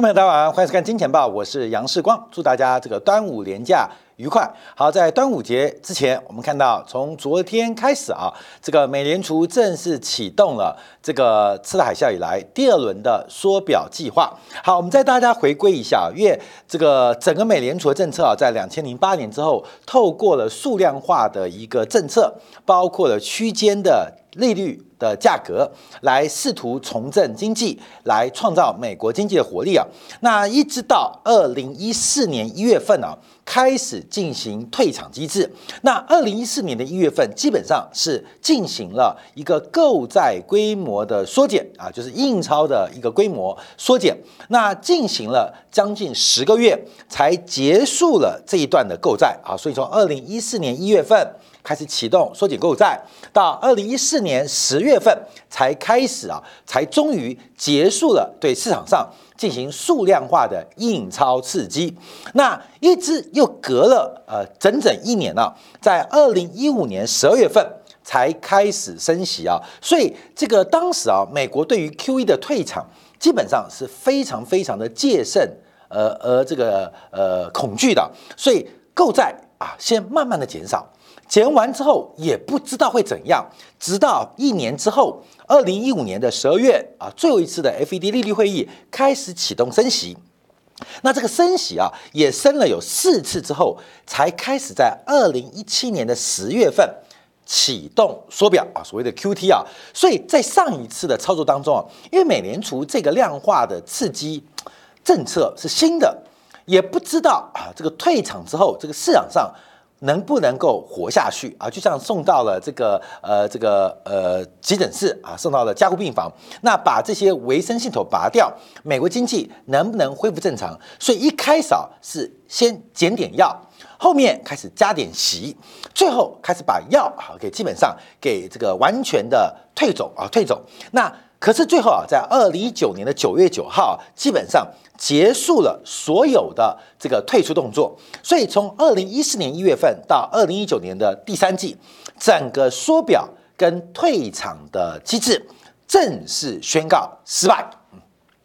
朋友，大家晚上好欢迎收看《金钱报》，我是杨世光，祝大家这个端午连假愉快。好，在端午节之前，我们看到从昨天开始啊，这个美联储正式启动了这个次贷海啸以来第二轮的缩表计划。好，我们再大家回归一下，因为这个整个美联储的政策啊，在两千零八年之后，透过了数量化的一个政策，包括了区间的。利率的价格来试图重振经济，来创造美国经济的活力啊。那一直到二零一四年一月份啊，开始进行退场机制。那二零一四年的一月份，基本上是进行了一个购债规模的缩减啊，就是印钞的一个规模缩减。那进行了将近十个月，才结束了这一段的购债啊。所以从二零一四年一月份。开始启动缩减购债，到二零一四年十月份才开始啊，才终于结束了对市场上进行数量化的印钞刺激。那一直又隔了呃整整一年了，在二零一五年十二月份才开始升息啊，所以这个当时啊，美国对于 Q E 的退场基本上是非常非常的戒慎，呃而这个呃恐惧的，所以购债啊先慢慢的减少。减完之后也不知道会怎样，直到一年之后，二零一五年的十二月啊，最后一次的 FED 利率会议开始启动升息。那这个升息啊，也升了有四次之后，才开始在二零一七年的十月份启动缩表啊，所谓的 QT 啊。所以在上一次的操作当中啊，因为美联储这个量化的刺激政策是新的，也不知道啊，这个退场之后，这个市场上。能不能够活下去啊？就像送到了这个呃这个呃急诊室啊，送到了加护病房，那把这些维生系统拔掉，美国经济能不能恢复正常？所以一开始是先减点药，后面开始加点息，最后开始把药啊给基本上给这个完全的退走啊退走。那可是最后啊，在二零一九年的九月九号，基本上结束了所有的这个退出动作。所以从二零一四年一月份到二零一九年的第三季，整个缩表跟退场的机制正式宣告失败。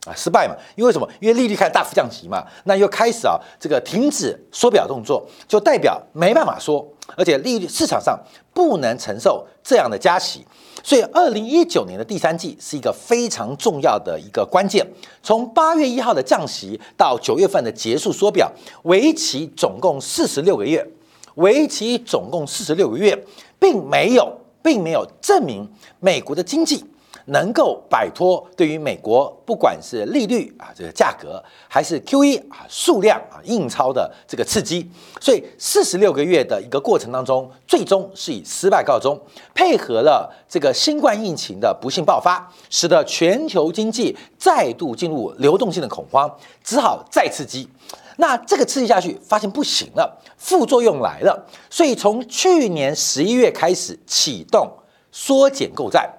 啊，失败嘛？因为什么？因为利率开始大幅降息嘛，那又开始啊，这个停止缩表动作，就代表没办法缩，而且利率市场上不能承受这样的加息。所以，二零一九年的第三季是一个非常重要的一个关键。从八月一号的降息到九月份的结束缩表，为期总共四十六个月，为期总共四十六个月，并没有，并没有证明美国的经济。能够摆脱对于美国不管是利率啊这个价格，还是 Q E 啊数量啊印钞的这个刺激，所以四十六个月的一个过程当中，最终是以失败告终。配合了这个新冠疫情的不幸爆发，使得全球经济再度进入流动性的恐慌，只好再刺激。那这个刺激下去，发现不行了，副作用来了，所以从去年十一月开始启动缩减购债。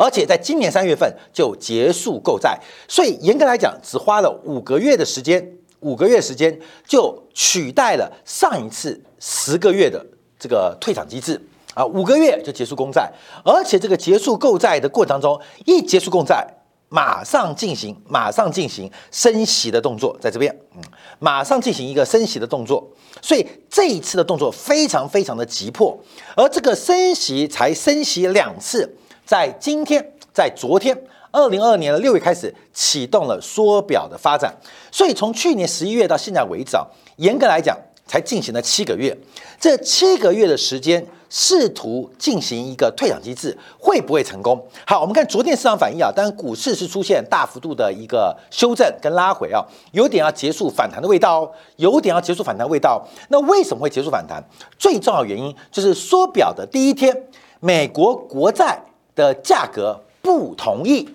而且在今年三月份就结束购债，所以严格来讲，只花了五个月的时间，五个月时间就取代了上一次十个月的这个退场机制。啊，五个月就结束公债，而且这个结束购债的过程当中，一结束公债，马上进行马上进行升息的动作，在这边，嗯，马上进行一个升息的动作，所以这一次的动作非常非常的急迫，而这个升息才升息两次。在今天，在昨天，二零二二年的六月开始启动了缩表的发展，所以从去年十一月到现在为止啊，严格来讲才进行了七个月。这七个月的时间，试图进行一个退场机制，会不会成功？好，我们看昨天市场反应啊，当然股市是出现大幅度的一个修正跟拉回啊，有点要结束反弹的味道哦，有点要结束反弹味道。那为什么会结束反弹？最重要原因就是缩表的第一天，美国国债。的价格不同意，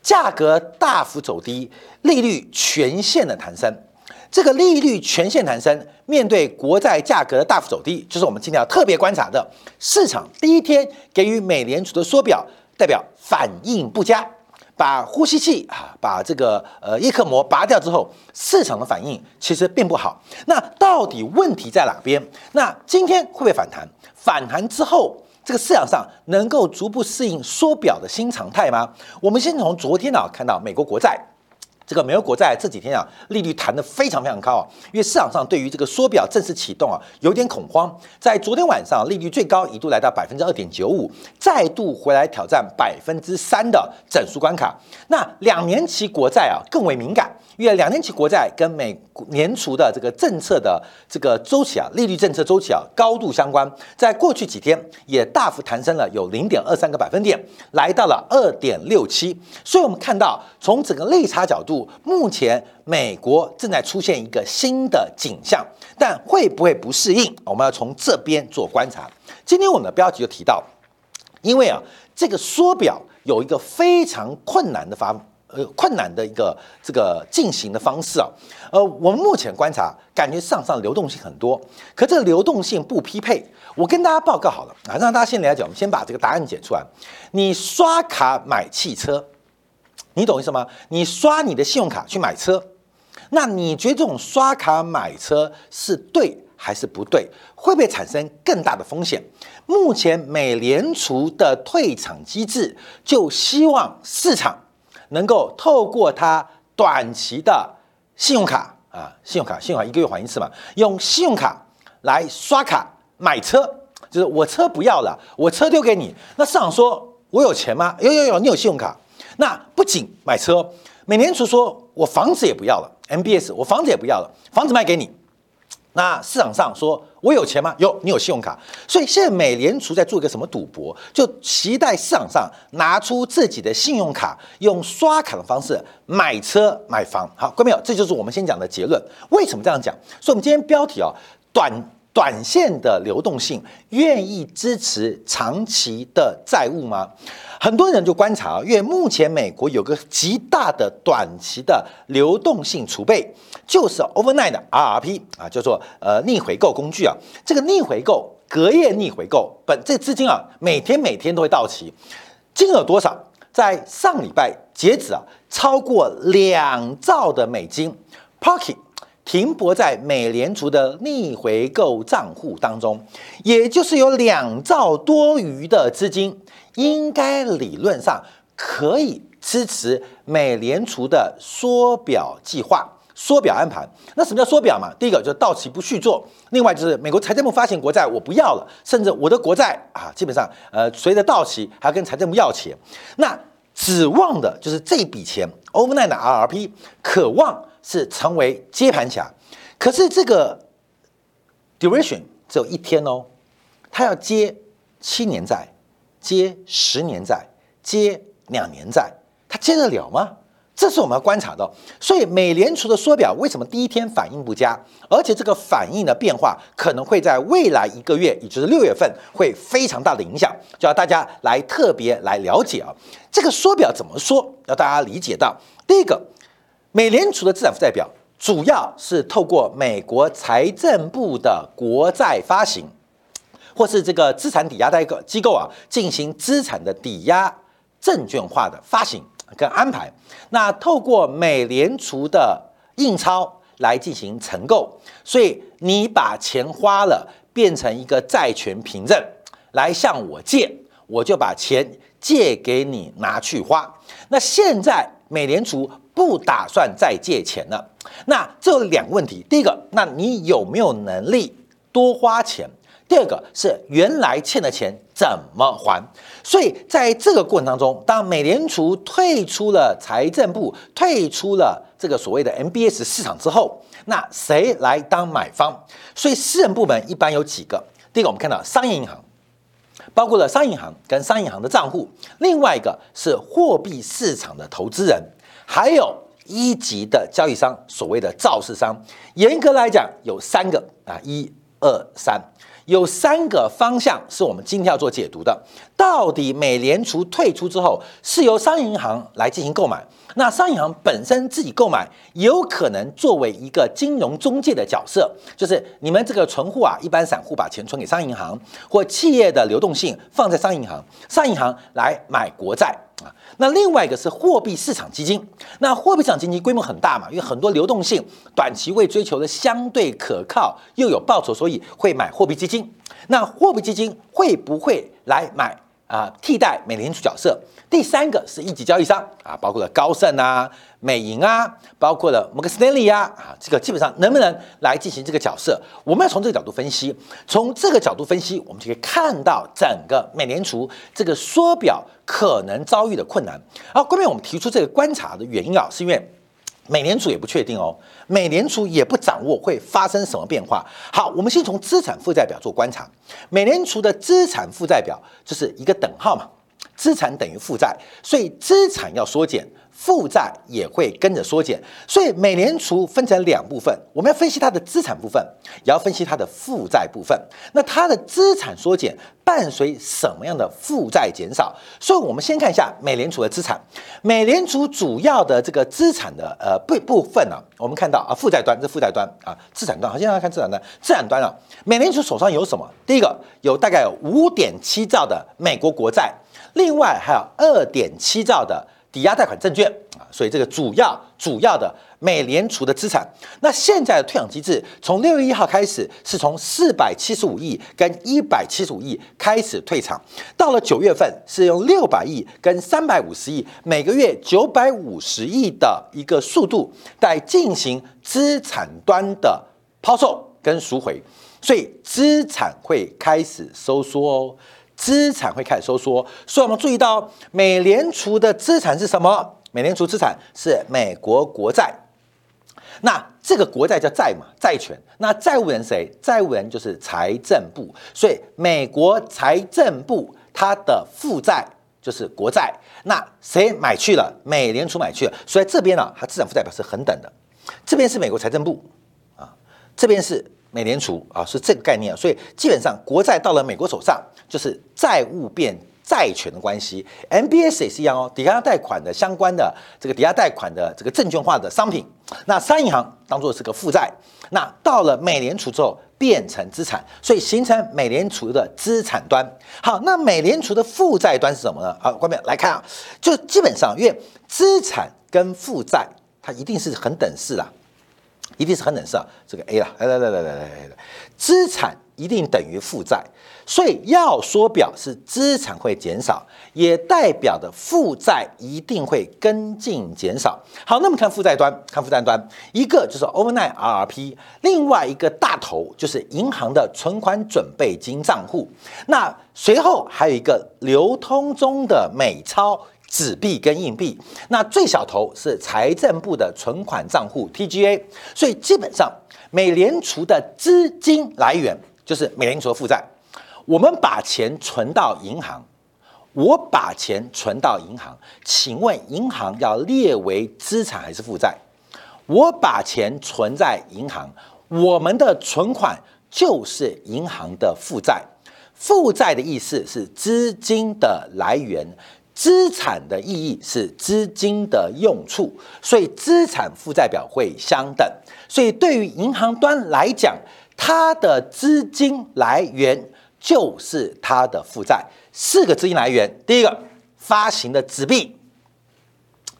价格大幅走低，利率全线的弹升。这个利率全线弹升，面对国债价格的大幅走低，就是我们今天要特别观察的。市场第一天给予美联储的缩表，代表反应不佳。把呼吸器啊，把这个呃叶克膜拔掉之后，市场的反应其实并不好。那到底问题在哪边？那今天会不会反弹？反弹之后？这个市场上能够逐步适应缩表的新常态吗？我们先从昨天呢看到美国国债这个美国国债这几天啊，利率弹得非常非常高啊，因为市场上对于这个缩表正式启动啊，有点恐慌。在昨天晚上，利率最高一度来到百分之二点九五，再度回来挑战百分之三的整数关卡。那两年期国债啊更为敏感，因为两年期国债跟美年初的这个政策的这个周期啊，利率政策周期啊高度相关，在过去几天也大幅弹升了有零点二三个百分点，来到了二点六七。所以我们看到从整个利差角度。目前美国正在出现一个新的景象，但会不会不适应？我们要从这边做观察。今天我们的标题就提到，因为啊，这个缩表有一个非常困难的方，呃，困难的一个这个进行的方式啊。呃，我们目前观察，感觉市场上流动性很多，可这个流动性不匹配。我跟大家报告好了啊，让大家先了解。我们先把这个答案解出来。你刷卡买汽车。你懂意思吗？你刷你的信用卡去买车，那你觉得这种刷卡买车是对还是不对？会不会产生更大的风险？目前美联储的退场机制就希望市场能够透过它短期的信用卡啊，信用卡，信用卡一个月还一次嘛，用信用卡来刷卡买车，就是我车不要了，我车丢给你。那市场说我有钱吗？有有有，你有信用卡。那不仅买车，美联储说我房子也不要了，MBS 我房子也不要了，房子卖给你。那市场上说我有钱吗？有，你有信用卡。所以现在美联储在做一个什么赌博？就期待市场上拿出自己的信用卡，用刷卡的方式买车买房。好，各位朋友，这就是我们先讲的结论。为什么这样讲？所以，我们今天标题啊，短短线的流动性愿意支持长期的债务吗？很多人就观察啊，因为目前美国有个极大的短期的流动性储备，就是 overnight 的 RRP 啊，叫做呃逆回购工具啊。这个逆回购隔夜逆回购本这资金啊，每天每天都会到期，金额多少？在上礼拜截止啊，超过两兆的美金 parking 停泊在美联储的逆回购账户当中，也就是有两兆多余的资金。应该理论上可以支持美联储的缩表计划、缩表安排。那什么叫缩表嘛？第一个就是到期不续做，另外就是美国财政部发行国债我不要了，甚至我的国债啊，基本上呃随着到期还要跟财政部要钱。那指望的就是这笔钱，overnight 的 RRP，渴望是成为接盘侠。可是这个 duration 只有一天哦，他要接七年债。接十年债，接两年债，他接得了吗？这是我们要观察的。所以，美联储的缩表为什么第一天反应不佳？而且这个反应的变化可能会在未来一个月，也就是六月份，会非常大的影响，就要大家来特别来了解啊。这个缩表怎么说？要大家理解到，第一个，美联储的资产负债表主要是透过美国财政部的国债发行。或是这个资产抵押的一个机构啊，进行资产的抵押证券化的发行跟安排，那透过美联储的印钞来进行承购，所以你把钱花了，变成一个债权凭证来向我借，我就把钱借给你拿去花。那现在美联储不打算再借钱了，那这两个问题，第一个，那你有没有能力多花钱？第二个是原来欠的钱怎么还？所以在这个过程当中，当美联储退出了财政部，退出了这个所谓的 MBS 市场之后，那谁来当买方？所以私人部门一般有几个。第一个，我们看到商业银行，包括了商业银行跟商业银行的账户；另外一个是货币市场的投资人，还有一级的交易商，所谓的造市商。严格来讲，有三个啊，一二三。有三个方向是我们今天要做解读的。到底美联储退出之后，是由商业银行来进行购买？那商业银行本身自己购买，有可能作为一个金融中介的角色，就是你们这个存户啊，一般散户把钱存给商业银行，或企业的流动性放在商业银行，商业银行来买国债。那另外一个是货币市场基金，那货币市场基金规模很大嘛，因为很多流动性，短期为追求的相对可靠又有报酬，所以会买货币基金。那货币基金会不会来买啊替代美联储角色。第三个是一级交易商啊，包括了高盛啊、美银啊，包括了摩根斯丹利啊，啊，这个基本上能不能来进行这个角色？我们要从这个角度分析，从这个角度分析，我们就可以看到整个美联储这个缩表可能遭遇的困难。而后面我们提出这个观察的原因啊，是因为美联储也不确定哦，美联储也不掌握会发生什么变化。好，我们先从资产负债表做观察，美联储的资产负债表就是一个等号嘛。资产等于负债，所以资产要缩减，负债也会跟着缩减。所以美联储分成两部分，我们要分析它的资产部分，也要分析它的负债部分。那它的资产缩减伴随什么样的负债减少？所以我们先看一下美联储的资产。美联储主要的这个资产的呃部部分呢，我们看到啊，负债端这负债端啊，资产端好，现在看资产端，资产端啊，美联储手上有什么？第一个有大概有五点七兆的美国国债。另外还有二点七兆的抵押贷款证券啊，所以这个主要主要的美联储的资产。那现在的退场机制从六月一号开始，是从四百七十五亿跟一百七十五亿开始退场，到了九月份是用六百亿跟三百五十亿，每个月九百五十亿的一个速度在进行资产端的抛售跟赎回，所以资产会开始收缩哦。资产会开始收缩，所以我们注意到美联储的资产是什么？美联储资产是美国国债。那这个国债叫债嘛，债权。那债务人谁？债务人就是财政部。所以美国财政部它的负债就是国债。那谁买去了？美联储买去了。所以这边呢，它资产负债表是恒等的。这边是美国财政部啊，这边是。美联储啊，是这个概念，所以基本上国债到了美国手上，就是债务变债权的关系。MBS 也是一样哦，抵押贷款的相关的这个抵押贷款的这个证券化的商品，那商业银行当做是个负债，那到了美联储之后变成资产，所以形成美联储的资产端。好，那美联储的负债端是什么呢？好，观众来看啊，就基本上因为资产跟负债它一定是很等式啊。一定是很等式啊，这个 A 了，来来来来来来来，资产一定等于负债，所以要缩表是资产会减少，也代表的负债一定会跟进减少。好，那么看负债端，看负债端，一个就是 overnight RRP，另外一个大头就是银行的存款准备金账户，那随后还有一个流通中的美钞。纸币跟硬币，那最小头是财政部的存款账户 TGA，所以基本上美联储的资金来源就是美联储的负债。我们把钱存到银行，我把钱存到银行，请问银行要列为资产还是负债？我把钱存在银行，我们的存款就是银行的负债。负债的意思是资金的来源。资产的意义是资金的用处，所以资产负债表会相等。所以对于银行端来讲，它的资金来源就是它的负债。四个资金来源，第一个发行的纸币，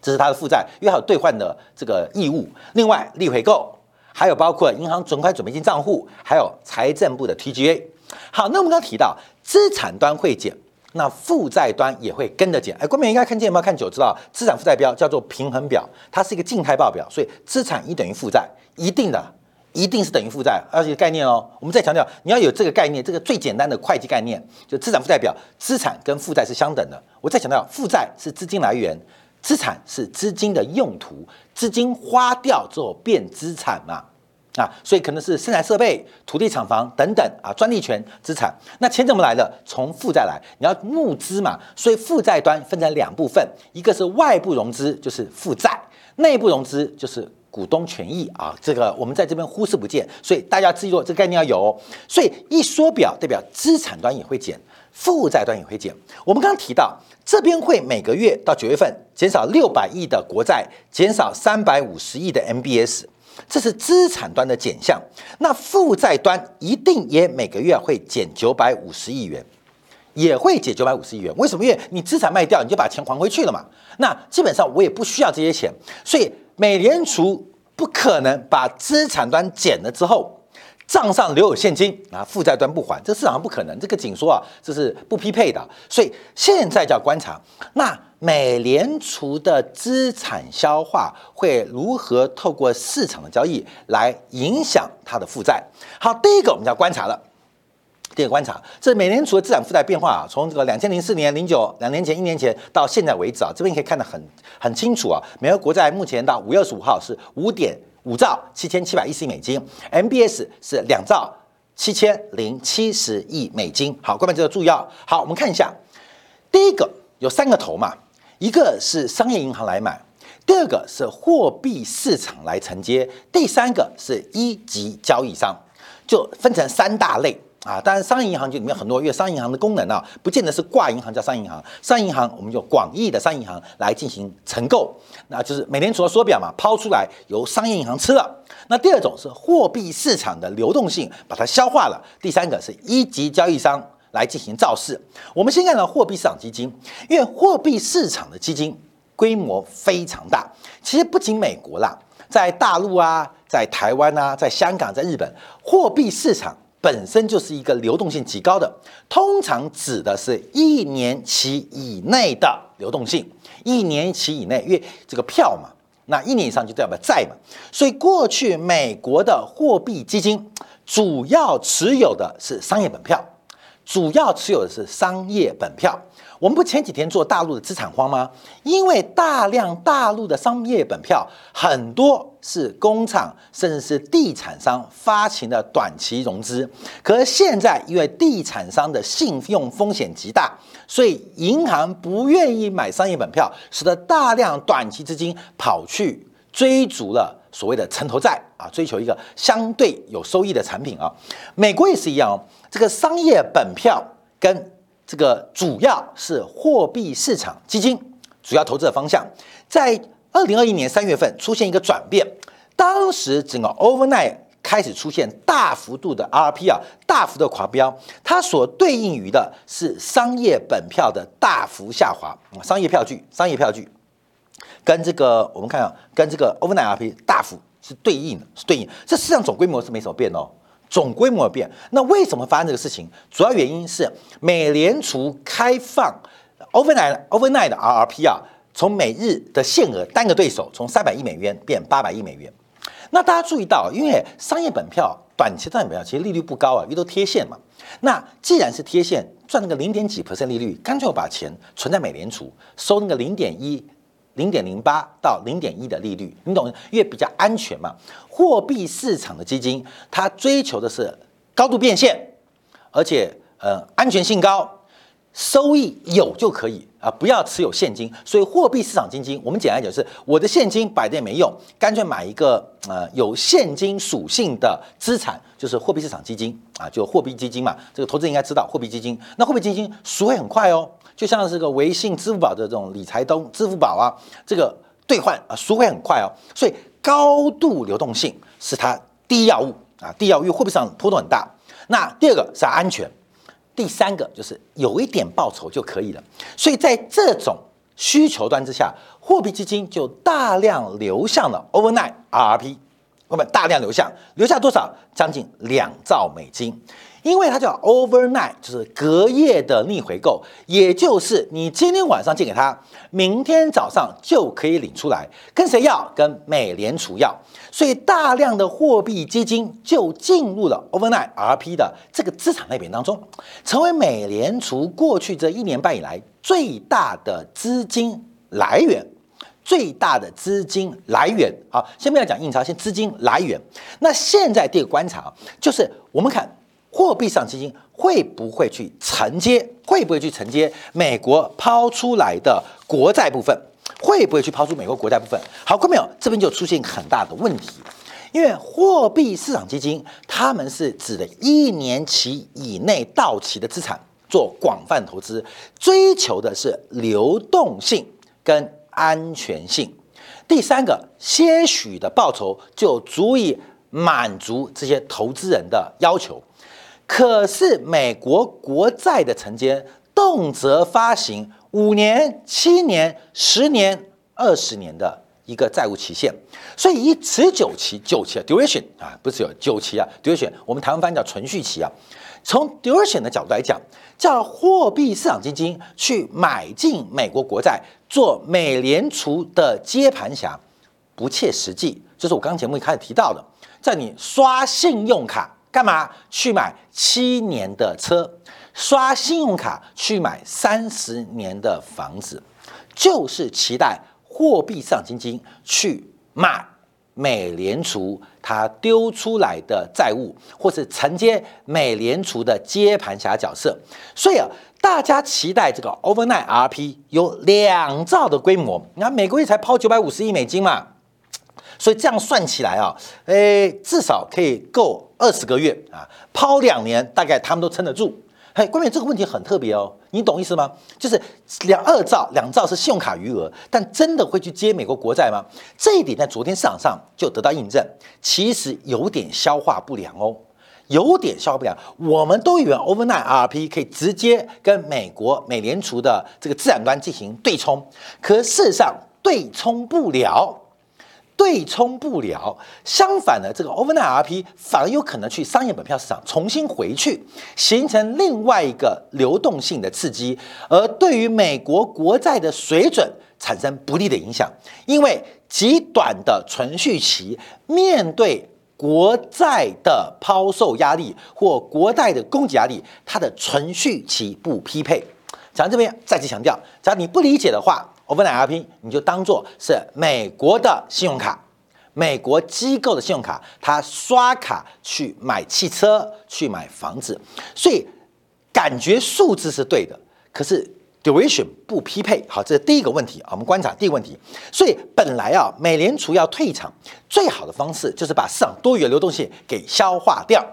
这是它的负债，因为还有兑换的这个义务。另外，利回购，还有包括银行存款准备金账户，还有财政部的 TGA。好，那我们刚刚提到资产端会减。那负债端也会跟着减，哎，观众应该看见没有？看久知道，资产负债表叫做平衡表，它是一个静态报表，所以资产一等于负债，一定的，一定是等于负债，而且概念哦。我们再强调，你要有这个概念，这个最简单的会计概念，就资产负债表，资产跟负债是相等的。我再强调，负债是资金来源，资产是资金的用途，资金花掉之后变资产嘛。啊，所以可能是生产设备、土地、厂房等等啊，专利权资产。那钱怎么来的？从负债来，你要募资嘛。所以负债端分成两部分，一个是外部融资，就是负债；内部融资就是股东权益啊。这个我们在这边忽视不见，所以大家记住这个概念要有。所以一缩表代表资产端也会减，负债端也会减。我们刚刚提到，这边会每个月到九月份减少六百亿的国债，减少三百五十亿的 MBS。这是资产端的减项，那负债端一定也每个月会减九百五十亿元，也会减九百五十亿元。为什么？因为你资产卖掉，你就把钱还回去了嘛。那基本上我也不需要这些钱，所以美联储不可能把资产端减了之后，账上留有现金啊，负债端不还，这市场上不可能，这个紧缩啊，这是不匹配的。所以现在叫观察，那美联储的资产消化会如何透过市场的交易来影响它的负债？好，第一个我们要观察了。第二个观察，这美联储的资产负债变化啊，从这个两千零四年、零九两年前、一年前到现在为止啊，这边可以看得很很清楚啊。美国国债目前到五月二十五号是五点。五兆七千七百一十亿美金，MBS 是两兆七千零七十亿美金。好，各位记得注意哦。好，我们看一下，第一个有三个头嘛，一个是商业银行来买，第二个是货币市场来承接，第三个是一级交易商，就分成三大类。啊，当然，商业银行就里面很多，因为商业银行的功能啊，不见得是挂银行叫商业银行，商业银行我们就广义的商业银行来进行承购，那就是美联储的缩表嘛，抛出来由商业银行吃了。那第二种是货币市场的流动性把它消化了，第三个是一级交易商来进行造势。我们先看到货币市场基金，因为货币市场的基金规模非常大，其实不仅美国啦，在大陆啊，在台湾啊，在香港，在日本，货币市场。本身就是一个流动性极高的，通常指的是一年期以内的流动性，一年期以内，因为这个票嘛，那一年以上就代表债嘛，所以过去美国的货币基金主要持有的是商业本票，主要持有的是商业本票。我们不前几天做大陆的资产荒吗？因为大量大陆的商业本票很多是工厂甚至是地产商发行的短期融资，可是现在因为地产商的信用风险极大，所以银行不愿意买商业本票，使得大量短期资金跑去追逐了所谓的城投债啊，追求一个相对有收益的产品啊。美国也是一样哦，这个商业本票跟这个主要是货币市场基金主要投资的方向，在二零二一年三月份出现一个转变，当时整个 overnight 开始出现大幅度的 RP 啊，大幅的垮标，它所对应于的是商业本票的大幅下滑，商业票据，商业票据。跟这个我们看啊，跟这个 overnight RP 大幅是对应的，是对应，这市场总规模是没什么变哦。总规模变，那为什么发生这个事情？主要原因是美联储开放 overnight overnight 的 RRP 啊，从每日的限额单个对手从三百亿美元变八百亿美元。那大家注意到，因为商业本票短期商业本票其实利率不高啊，因为都贴现嘛。那既然是贴现，赚那个零点几 percent 利率，干脆我把钱存在美联储，收那个零点一。零点零八到零点一的利率，你懂？因为比较安全嘛。货币市场的基金，它追求的是高度变现，而且呃安全性高，收益有就可以啊，不要持有现金。所以货币市场基金，我们简单讲是，我的现金摆着也没用，干脆买一个呃有现金属性的资产，就是货币市场基金啊，就货币基金嘛。这个投资人应该知道货币基金，那货币基金赎回很快哦。就像是个微信、支付宝的这种理财东，支付宝啊，这个兑换啊赎回很快哦，所以高度流动性是它第一要务啊，第一要务，货币上波动很大。那第二个是安全，第三个就是有一点报酬就可以了。所以在这种需求端之下，货币基金就大量流向了 overnight RRP，我们大量流向，留下多少？将近两兆美金。因为它叫 overnight，就是隔夜的逆回购，也就是你今天晚上借给他，明天早上就可以领出来。跟谁要？跟美联储要。所以大量的货币基金就进入了 overnight RP 的这个资产类别当中，成为美联储过去这一年半以来最大的资金来源。最大的资金来源。好，先不要讲印钞，先资金来源。那现在第二个观察就是我们看。货币上基金会不会去承接？会不会去承接美国抛出来的国债部分？会不会去抛出美国国债部分？好，看没有？这边就出现很大的问题，因为货币市场基金他们是指的一年期以内到期的资产做广泛投资，追求的是流动性跟安全性。第三个，些许的报酬就足以满足这些投资人的要求。可是美国国债的承接，动辄发行五年、七年、十年、二十年的一个债务期限。所以以持久期、久期啊 （duration） 啊，不是有久期啊 （duration），我们台湾翻译叫存续期啊。从 duration 的角度来讲，叫货币市场基金去买进美国国债，做美联储的接盘侠，不切实际。就是我刚刚节目一开始提到的，在你刷信用卡干嘛去买七年的车，刷信用卡去买三十年的房子，就是期待货币市场基金去买。美联储它丢出来的债务，或是承接美联储的接盘侠角色，所以啊，大家期待这个 overnight RP 有两兆的规模，你看美国也才抛九百五十亿美金嘛，所以这样算起来啊，诶，至少可以够二十个月啊，抛两年大概他们都撑得住。嘿，关键这个问题很特别哦，你懂意思吗？就是两二兆，两兆是信用卡余额，但真的会去接美国国债吗？这一点在昨天市场上就得到印证，其实有点消化不良哦，有点消化不良。我们都以为 overnight RP 可以直接跟美国美联储的这个资产端进行对冲，可事实上对冲不了。对冲不了，相反的，这个 overnight RP 反而有可能去商业本票市场重新回去，形成另外一个流动性的刺激，而对于美国国债的水准产生不利的影响，因为极短的存续期面对国债的抛售压力或国债的供给压力，它的存续期不匹配。讲这边再次强调，只要你不理解的话。Overnight RP，你就当做是美国的信用卡，美国机构的信用卡，他刷卡去买汽车、去买房子，所以感觉数字是对的，可是 duration 不匹配。好，这是第一个问题。我们观察第一个问题，所以本来啊，美联储要退场，最好的方式就是把市场多余的流动性给消化掉，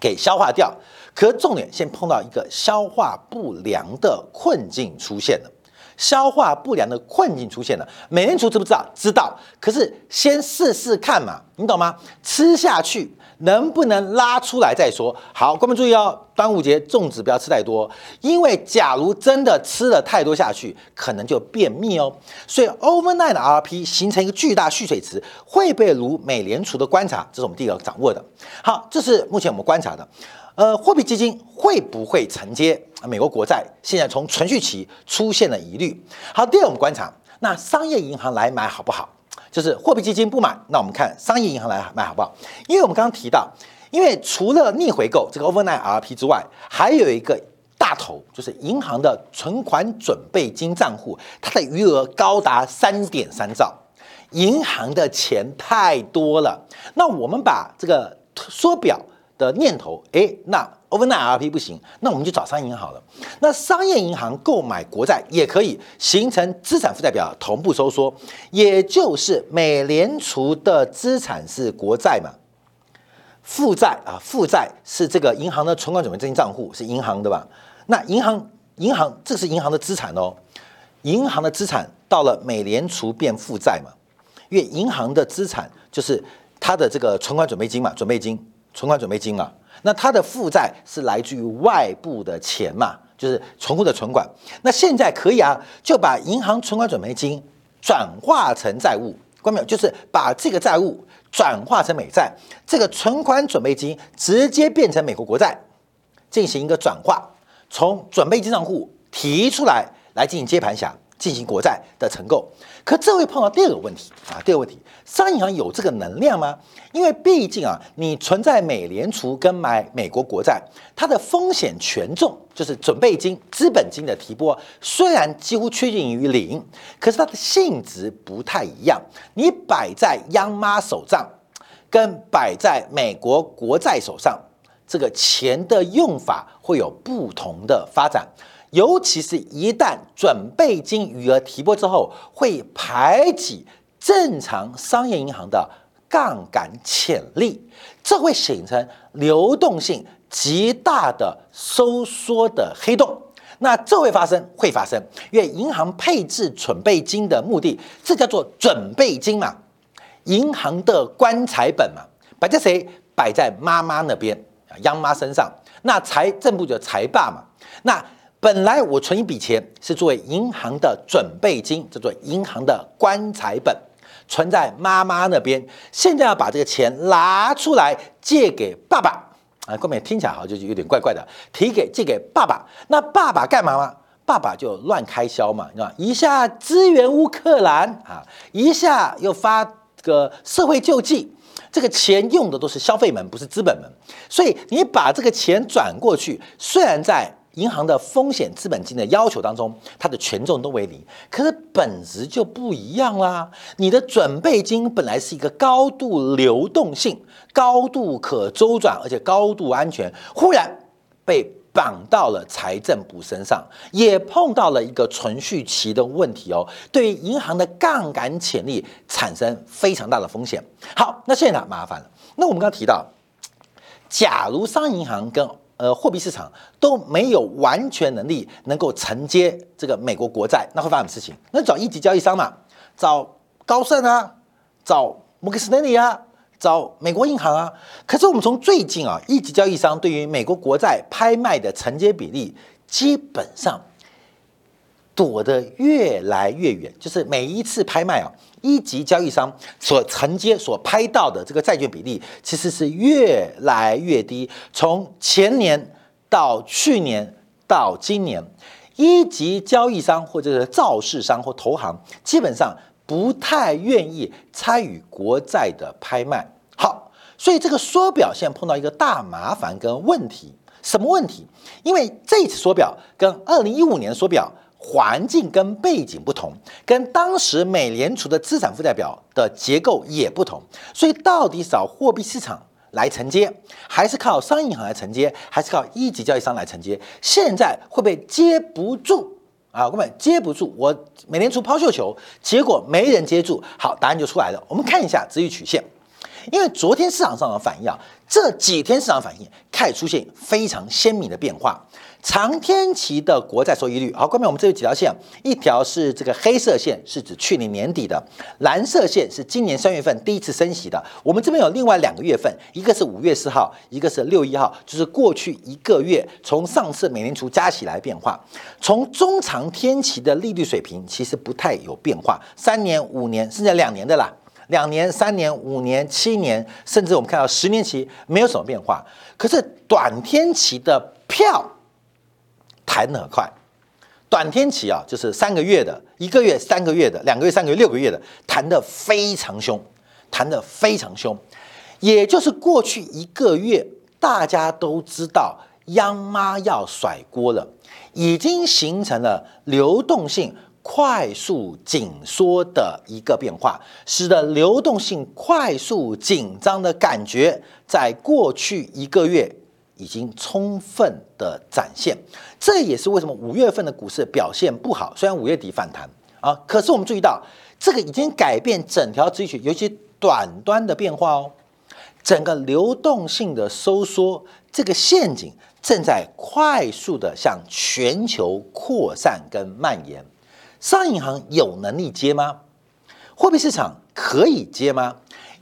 给消化掉。可重点先碰到一个消化不良的困境出现了。消化不良的困境出现了，美联储知不知道？知道，可是先试试看嘛，你懂吗？吃下去能不能拉出来再说。好，观众注意哦，端午节粽子不要吃太多，因为假如真的吃了太多下去，可能就便秘哦。所以 overnight 的 RP 形成一个巨大蓄水池，会被如美联储的观察，这是我们第一个掌握的。好，这是目前我们观察的。呃，货币基金会不会承接美国国债？现在从存续期出现了疑虑。好，第二我们观察，那商业银行来买好不好？就是货币基金不买，那我们看商业银行来买好不好？因为我们刚刚提到，因为除了逆回购这个 overnight RP 之外，还有一个大头，就是银行的存款准备金账户，它的余额高达三点三兆，银行的钱太多了。那我们把这个缩表。的念头，哎，那 overnight RP 不行，那我们就找商业银行好了。那商业银行购买国债也可以形成资产负债表同步收缩，也就是美联储的资产是国债嘛，负债啊，负债是这个银行的存款准备金账户是银行的吧？那银行银行这是银行的资产哦，银行的资产到了美联储变负债嘛，因为银行的资产就是它的这个存款准备金嘛，准备金。存款准备金啊，那它的负债是来自于外部的钱嘛，就是存户的存款。那现在可以啊，就把银行存款准备金转化成债务，关没有？就是把这个债务转化成美债，这个存款准备金直接变成美国国债，进行一个转化，从准备金账户提出来，来进行接盘侠。进行国债的承购，可这会碰到第二个问题啊，第二个问题，商业银行有这个能量吗？因为毕竟啊，你存在美联储跟买美国国债，它的风险权重就是准备金、资本金的提拨，虽然几乎趋近于零，可是它的性质不太一样。你摆在央妈手上，跟摆在美国国债手上，这个钱的用法会有不同的发展。尤其是一旦准备金余额提拨之后，会排挤正常商业银行的杠杆潜力，这会形成流动性极大的收缩的黑洞。那这会发生，会发生，因为银行配置准备金的目的，这叫做准备金嘛，银行的棺材本嘛，摆在谁？摆在妈妈那边啊，央妈身上。那财政部就财霸嘛，那。本来我存一笔钱是作为银行的准备金，叫做银行的棺材本，存在妈妈那边。现在要把这个钱拿出来借给爸爸啊，后面听起来好像就有点怪怪的，提给借给爸爸。那爸爸干嘛吗？爸爸就乱开销嘛，你知道一下支援乌克兰啊，一下又发个社会救济，这个钱用的都是消费门，不是资本门。所以你把这个钱转过去，虽然在银行的风险资本金的要求当中，它的权重都为零，可是本质就不一样啦。你的准备金本来是一个高度流动性、高度可周转，而且高度安全，忽然被。绑到了财政部身上，也碰到了一个存续期的问题哦，对于银行的杠杆潜力产生非常大的风险。好，那现在麻烦了。那我们刚刚提到，假如商业银行跟呃货币市场都没有完全能力能够承接这个美国国债，那会发生什么事情？那找一级交易商嘛，找高盛啊，找摩根斯丹利啊。找美国银行啊，可是我们从最近啊，一级交易商对于美国国债拍卖的承接比例，基本上躲得越来越远。就是每一次拍卖啊，一级交易商所承接、所拍到的这个债券比例，其实是越来越低。从前年到去年到今年，一级交易商或者是造市商或投行，基本上不太愿意参与国债的拍卖。好，所以这个缩表现碰到一个大麻烦跟问题，什么问题？因为这次缩表跟二零一五年缩表环境跟背景不同，跟当时美联储的资产负债表的结构也不同，所以到底找货币市场来承接，还是靠商业银行来承接，还是靠一级交易商来承接？现在会不会接不住啊？各位接不住，我美联储抛绣球，结果没人接住，好，答案就出来了。我们看一下值域曲线。因为昨天市场上的反应啊，这几天市场反应开始出现非常鲜明的变化。长天期的国债收益率，好，关面我们这有几条线，一条是这个黑色线，是指去年年底的；蓝色线是今年三月份第一次升息的。我们这边有另外两个月份，一个是五月四号，一个是六一号，就是过去一个月从上次美联储加起来变化。从中长天期的利率水平其实不太有变化，三年、五年甚至两年的啦。两年、三年、五年、七年，甚至我们看到十年期没有什么变化。可是短天期的票弹得很快，短天期啊，就是三个月的、一个月、三个月的、两个月、三个月、六个月的，弹得非常凶，弹得非常凶。也就是过去一个月，大家都知道央妈要甩锅了，已经形成了流动性。快速紧缩的一个变化，使得流动性快速紧张的感觉，在过去一个月已经充分的展现。这也是为什么五月份的股市表现不好。虽然五月底反弹啊，可是我们注意到这个已经改变整条秩序，尤其短端的变化哦。整个流动性的收缩，这个陷阱正在快速的向全球扩散跟蔓延。商业银行有能力接吗？货币市场可以接吗？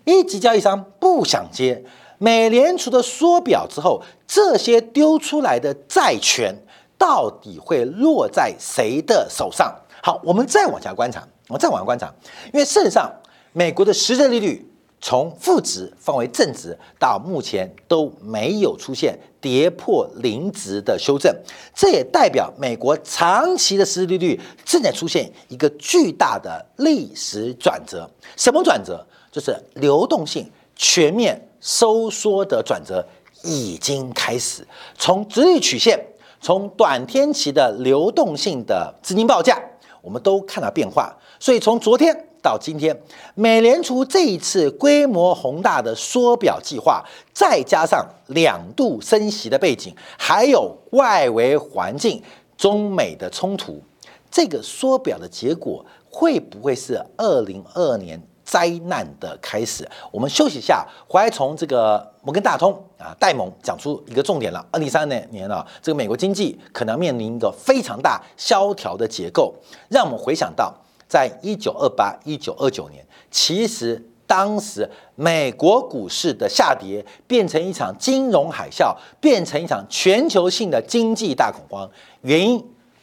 一级交易商不想接。美联储的缩表之后，这些丢出来的债权到底会落在谁的手上？好，我们再往下观察，我再往下观察，因为事实上，美国的实质利率。从负值放为正值到目前都没有出现跌破零值的修正，这也代表美国长期的实际利率正在出现一个巨大的历史转折。什么转折？就是流动性全面收缩的转折已经开始。从直率曲线，从短天期的流动性的资金报价，我们都看到变化。所以从昨天。到今天，美联储这一次规模宏大的缩表计划，再加上两度升息的背景，还有外围环境中美的冲突，这个缩表的结果会不会是二零二二年灾难的开始？我们休息一下，回来从这个摩根大通啊戴蒙讲出一个重点了。二零三二年啊，这个美国经济可能面临一个非常大萧条的结构，让我们回想到。在一九二八、一九二九年，其实当时美国股市的下跌变成一场金融海啸，变成一场全球性的经济大恐慌。原因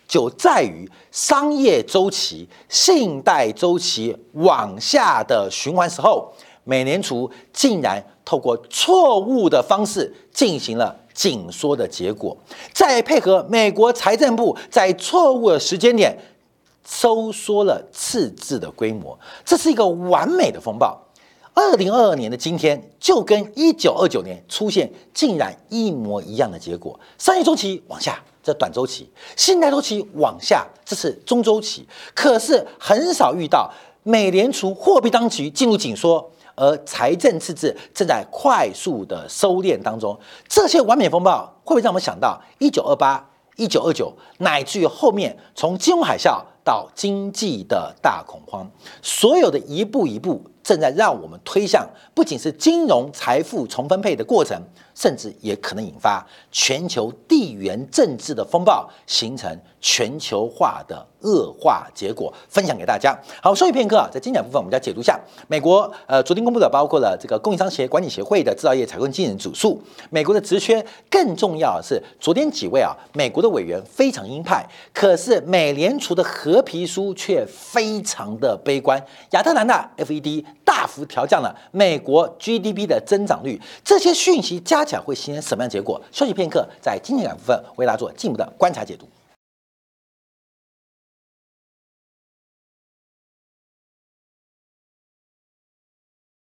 就在于商业周期、信贷周期往下的循环时候，美联储竟然透过错误的方式进行了紧缩的结果，再配合美国财政部在错误的时间点。收缩了赤字的规模，这是一个完美的风暴。二零二二年的今天，就跟一九二九年出现竟然一模一样的结果。商业周期往下，这短周期；信贷周期往下，这是中周期。可是很少遇到美联储货币当局进入紧缩，而财政赤字正在快速的收敛当中。这些完美风暴会不会让我们想到一九二八、一九二九，乃至于后面从金融海啸？到经济的大恐慌，所有的一步一步正在让我们推向，不仅是金融财富重分配的过程，甚至也可能引发全球地缘政治的风暴，形成全球化的恶化结果。分享给大家。好，休息片刻啊，在精彩部分，我们再解读下美国呃昨天公布的，包括了这个供应商协管理协会的制造业采购经理人指数，美国的职缺。更重要是，昨天几位啊，美国的委员非常鹰派，可是美联储的核。合皮书却非常的悲观，亚特兰大 FED 大幅调降了美国 GDP 的增长率，这些讯息加起来会形成什么样结果？休息片刻，在今天两部分为大家做进一步的观察解读。